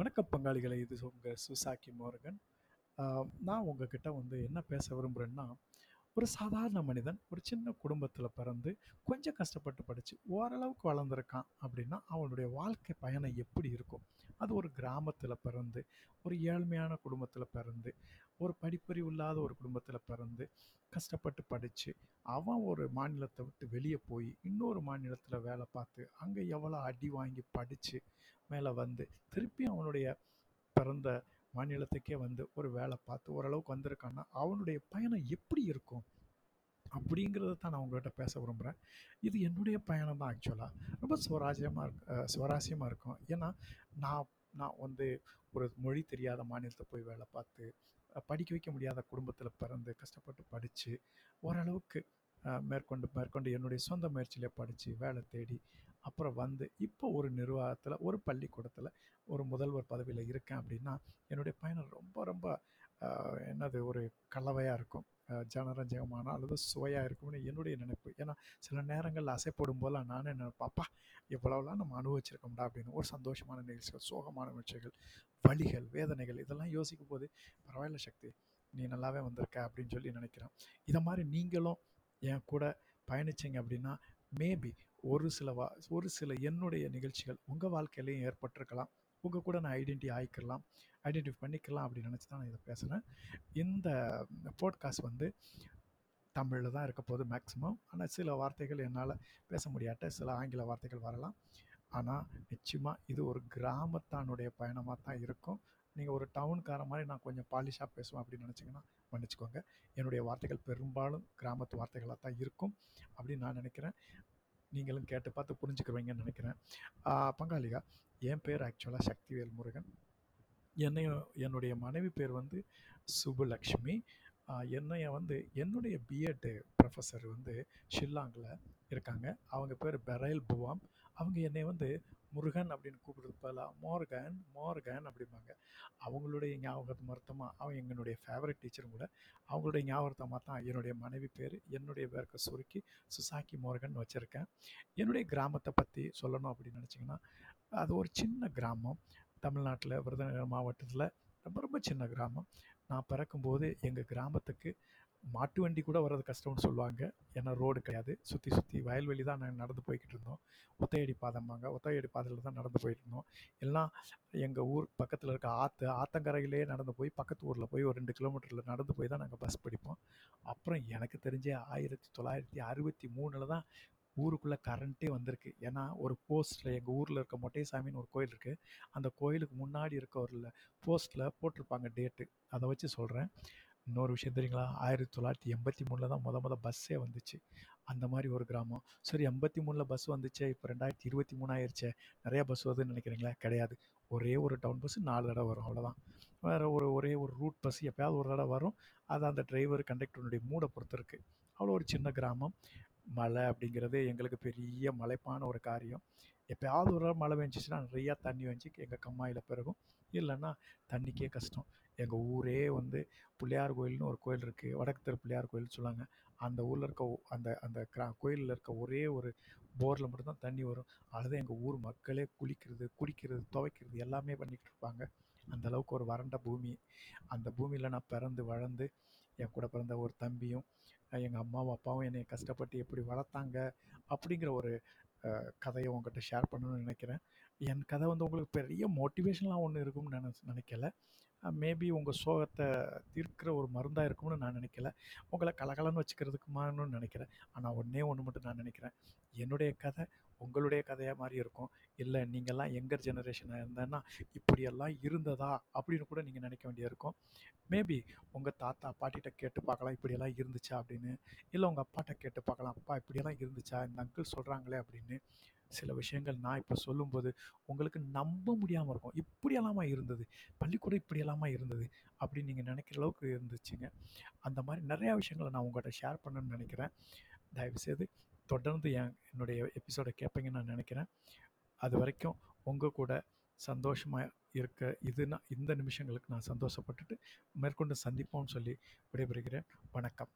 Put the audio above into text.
வணக்கம் பங்காளிகளை இது உங்கள் சுசாக்கி மோர்கன் நான் உங்ககிட்ட வந்து என்ன பேச விரும்புகிறேன்னா ஒரு சாதாரண மனிதன் ஒரு சின்ன குடும்பத்தில் பிறந்து கொஞ்சம் கஷ்டப்பட்டு படித்து ஓரளவுக்கு வளர்ந்துருக்கான் அப்படின்னா அவனுடைய வாழ்க்கை பயணம் எப்படி இருக்கும்? அது ஒரு கிராமத்தில் பிறந்து ஒரு ஏழ்மையான குடும்பத்தில் பிறந்து ஒரு படிப்பறிவு இல்லாத ஒரு குடும்பத்தில் பிறந்து கஷ்டப்பட்டு படித்து அவன் ஒரு மாநிலத்தை விட்டு வெளியே போய் இன்னொரு மாநிலத்தில் வேலை பார்த்து அங்கே எவ்வளோ அடி வாங்கி படித்து மேலே வந்து திருப்பி அவனுடைய பிறந்த மாநிலத்துக்கே வந்து ஒரு வேலை பார்த்து ஓரளவுக்கு வந்திருக்கான்னா அவனுடைய பயணம் எப்படி இருக்கும்? அப்படிங்கிறத தான் நான் உங்கள்கிட்ட பேச விரும்புகிறேன் இது என்னுடைய பயணம் தான் ஆக்சுவலாக ரொம்ப சுவராஜ்யமாக இருக் சுவராசியமாக இருக்கும். ஏன்னா நான் நான் வந்து ஒரு மொழி தெரியாத மாநிலத்தை போய் வேலை பார்த்து படிக்க வைக்க முடியாத குடும்பத்தில் பிறந்து கஷ்டப்பட்டு படித்து ஓரளவுக்கு மேற்கொண்டு மேற்கொண்டு என்னுடைய சொந்த முயற்சியிலே படித்து வேலை தேடி அப்புறம் வந்து இப்போ ஒரு நிர்வாகத்தில் ஒரு பள்ளிக்கூடத்தில் ஒரு முதல்வர் பதவியில் இருக்கேன் அப்படின்னா என்னுடைய பயணம் ரொம்ப ரொம்ப என்னது ஒரு கலவையாக இருக்கும். ஜனரஞ்சகமான அல்லது சுவையாக இருக்கும்னு என்னுடைய நினைப்பு. ஏன்னா சில நேரங்களில் அசைப்படும் போதெல்லாம் நானே என்ன பாப்பா இவ்வளவுலாம் நம்ம அனுபவிச்சிருக்கோம்டா அப்படின்னு. ஒரு சந்தோஷமான நிகழ்ச்சிகள் சோகமான நிகழ்ச்சிகள் வலிகள் வேதனைகள் இதெல்லாம் யோசிக்கும் போது பரவாயில்ல சக்தி நீ நல்லாவே வந்திருக்க அப்படின்னு சொல்லி நினைக்கிறேன். இதை மாதிரி நீங்களும் என் கூட பயணிச்சீங்க அப்படின்னா மேபி ஒரு சில வா ஒரு சில என்னுடைய நிகழ்ச்சிகள் உங்கள் வாழ்க்கையிலையும் ஏற்பட்டிருக்கலாம். உங்கள் கூட நான் ஐடென்டி ஆகிக்கலாம் ஐடென்டிஃபை பண்ணிக்கலாம் அப்படின்னு நினச்சி தான் நான் இதை பேசுகிறேன் இந்த போட்காஸ்ட் வந்து தமிழில் தான் இருக்க போகுது மேக்ஸிமம் ஆனால் சில வார்த்தைகள் என்னால் பேச முடியாட்ட சில ஆங்கில வார்த்தைகள் வரலாம். ஆனால் நிச்சயமாக இது ஒரு கிராமத்தானுடைய பயணமாக தான் இருக்கும். நீங்கள் ஒரு டவுன்கார மாதிரி நான் கொஞ்சம் பாலிஷாக பேசுவேன் அப்படின்னு நினச்சிங்கன்னா மன்னிச்சுக்கோங்க. என்னுடைய வார்த்தைகள் பெரும்பாலும் கிராமத்து வார்த்தைகளாக தான் இருக்கும் அப்படின்னு நான் நினைக்கிறேன். நீங்களும் கேட்டு பார்த்து புரிஞ்சுக்குவீங்கன்னு நினைக்கிறேன். பங்காளிகா என் பேர் ஆக்சுவலாக சக்திவேல் முருகன். என்னை என்னுடைய மனைவி பேர் வந்து சுபலக்ஷ்மி என்னைய வந்து என்னுடைய பிஎட்டு ப்ரொஃபஸர் வந்து ஷில்லாங்கில் இருக்காங்க. அவங்க பேர் பெரைல் புவாம். அவங்க என்னை வந்து முருகன் அப்படின்னு கூப்பிடுறது பதிலாக மோர்கன் மோர்கன் அப்படிம்பாங்க. அவங்களுடைய ஞாபகத்தை ஞாபகத்தமாக அவங்க எங்களுடைய ஃபேவரட் டீச்சரும் கூட. அவங்களுடைய ஞாபகத்தமாக தான் என்னுடைய மனைவி பேர் என்னுடைய பேருக்கு சுருக்கி சுசாக்கி மோர்கன் வச்சுருக்கேன். என்னுடைய கிராமத்தை பற்றி சொல்லணும் அப்படின்னு நினச்சிங்கன்னா அது ஒரு சின்ன கிராமம். தமிழ்நாட்டில் விருதுநகர் மாவட்டத்தில் ரொம்ப ரொம்ப சின்ன கிராமம். நான் பிறக்கும்போது எங்கள் கிராமத்துக்கு மாட்டு வண்டி கூட வர்றது கஷ்டம்னு சொல்லுவாங்க. ஏன்னா ரோடு கிடையாது. சுற்றி சுற்றி வயல்வெளி தான் நாங்கள் நடந்து போய்கிட்டு இருந்தோம். ஒத்தையடி பாதம்பாங்க. ஒத்தையடி பாதையில் தான் நடந்து போயிட்டு இருந்தோம். எல்லாம் எங்கள் ஊர் பக்கத்தில் இருக்க ஆற்று ஆத்தங்கரையிலே நடந்து போய் பக்கத்து ஊரில் போய் ஒரு ரெண்டு கிலோமீட்டரில் நடந்து போய் தான் நாங்கள் பஸ் படிப்போம். அப்புறம் எனக்கு தெரிஞ்ச ஆயிரத்தி தொள்ளாயிரத்தி அறுபத்தி மூணில் தான் ஊருக்குள்ளே கரண்ட்டே வந்திருக்கு. ஏன்னா ஒரு போஸ்ட்டில் எங்கள் ஊரில் இருக்க மொட்டைசாமின்னு ஒரு கோயில் இருக்குது அந்த கோயிலுக்கு முன்னாடி இருக்க ஒரு போஸ்ட்டில் போட்டிருப்பாங்க டேட்டு அதை வச்சு சொல்கிறேன் இன்னொரு விஷயம் தெரியுங்களா? ஆயிரத்தி தொள்ளாயிரத்தி எண்பத்தி மூணில் தான் முத முத பஸ்ஸே வந்துச்சு. அந்த மாதிரி ஒரு கிராமம். சரி எண்பத்தி மூணில் பஸ் வந்துச்சே இப்போ ரெண்டாயிரத்தி இருபத்தி மூணு ஆயிடுச்சே நிறையா பஸ் வருதுன்னு நினைக்கிறீங்களா? கிடையாது. ஒரே ஒரு டவுன் பஸ் நாலு தடவை வரும். அவ்வளோதான் வேறு ஒரு ஒரே ஒரு ரூட் பஸ் எப்போயாவது ஒரு தடவை வரும். அது அந்த டிரைவர் கண்டக்டருடைய மூடை பொறுத்து இருக்குது அவ்வளோ ஒரு சின்ன கிராமம். மழை அப்படிங்கிறது எங்களுக்கு பெரிய மலைப்பான ஒரு காரியம். எப்போயாவது ஒரு மழை பெஞ்சிச்சுன்னா நிறையா தண்ணி வந்து எங்கள் கம்மாயில் பிறகும் இல்லைன்னா தண்ணிக்கே கஷ்டம். எங்கள் ஊரே வந்து பிள்ளையார் கோயில்னு ஒரு கோயில் இருக்குது வடக்கு தெரு பிள்ளையார் கோயில்னு சொல்லுவாங்க. அந்த ஊரில் இருக்க அந்த அந்த கிரா கோயிலில் இருக்க ஒரே ஒரு போரில் மட்டும்தான் தண்ணி வரும். அதுதான் எங்கள் ஊர் மக்களே குளிக்கிறது குடிக்கிறது துவைக்கிறது எல்லாமே பண்ணிக்கிட்டு இருப்பாங்க. அந்தளவுக்கு ஒரு வறண்ட பூமி. அந்த பூமியில் நான் பிறந்து வளர்ந்து என் கூட பிறந்த ஒரு தம்பியும் எங்கள் அம்மாவும் அப்பாவும் என்னை கஷ்டப்பட்டு எப்படி வளர்த்தாங்க அப்படிங்கிற ஒரு கதையை உங்ககிட்ட ஷேர் பண்ணணும்னு நினைக்கிறேன். என் கதை வந்து உங்களுக்கு பெரிய மோட்டிவேஷனலாக ஒன்று இருக்கும்னு நான் நினைக்கல. மேபி உங்கள் சோகத்தை தீர்க்கிற ஒரு மருந்தாக இருக்கும்னு நான் நினைக்கல. உங்களை கலகலன்னு வச்சுக்கிறதுக்குமான்னு நினைக்கிறேன் ஆனால் ஒன்றே ஒன்று மட்டும் நான் நினைக்கிறேன். என்னுடைய கதை உங்களுடைய கதையாக மாதிரி இருக்கும். இல்லை நீங்கள்லாம் எங்கர் ஜெனரேஷனாக இருந்தேன்னா இப்படியெல்லாம் இருந்ததா? அப்படின்னு கூட நீங்கள் நினைக்க வேண்டியது இருக்கும். மேபி உங்கள் தாத்தா பாட்டிகிட்ட கேட்டு பார்க்கலாம் இப்படியெல்லாம் இருந்துச்சா அப்படின்னு. இல்லை உங்கள் அப்பாட்ட கேட்டு பார்க்கலாம் அப்பா இப்படியெல்லாம் இருந்துச்சா? இந்த அங்கிள் சொல்கிறாங்களே அப்படின்னு. சில விஷயங்கள் நான் இப்போ சொல்லும்போது உங்களுக்கு நம்ப முடியாமல் இருக்கும். இப்படியெல்லாமா இருந்தது. பள்ளிக்கூடம் இப்படியெல்லாமா இருந்தது அப்படின்னு நீங்கள் நினைக்கிற அளவுக்கு இருந்துச்சுங்க. அந்த மாதிரி நிறையா விஷயங்களை நான் உங்கள்கிட்ட ஷேர் பண்ணணும்னு நினைக்கிறேன். தயவுசெய்து தொடர்ந்து என் என்னுடைய எபிசோடை கேட்பீங்கன்னு நான் நினைக்கிறேன். அது வரைக்கும் உங்கள் கூட சந்தோஷமாக இருக்க இதுனா இந்த நிமிஷங்களுக்கு நான் சந்தோஷப்பட்டுட்டு மேற்கொண்டு சந்திப்போம்னு சொல்லி விடைபெறுகிறேன். வணக்கம்.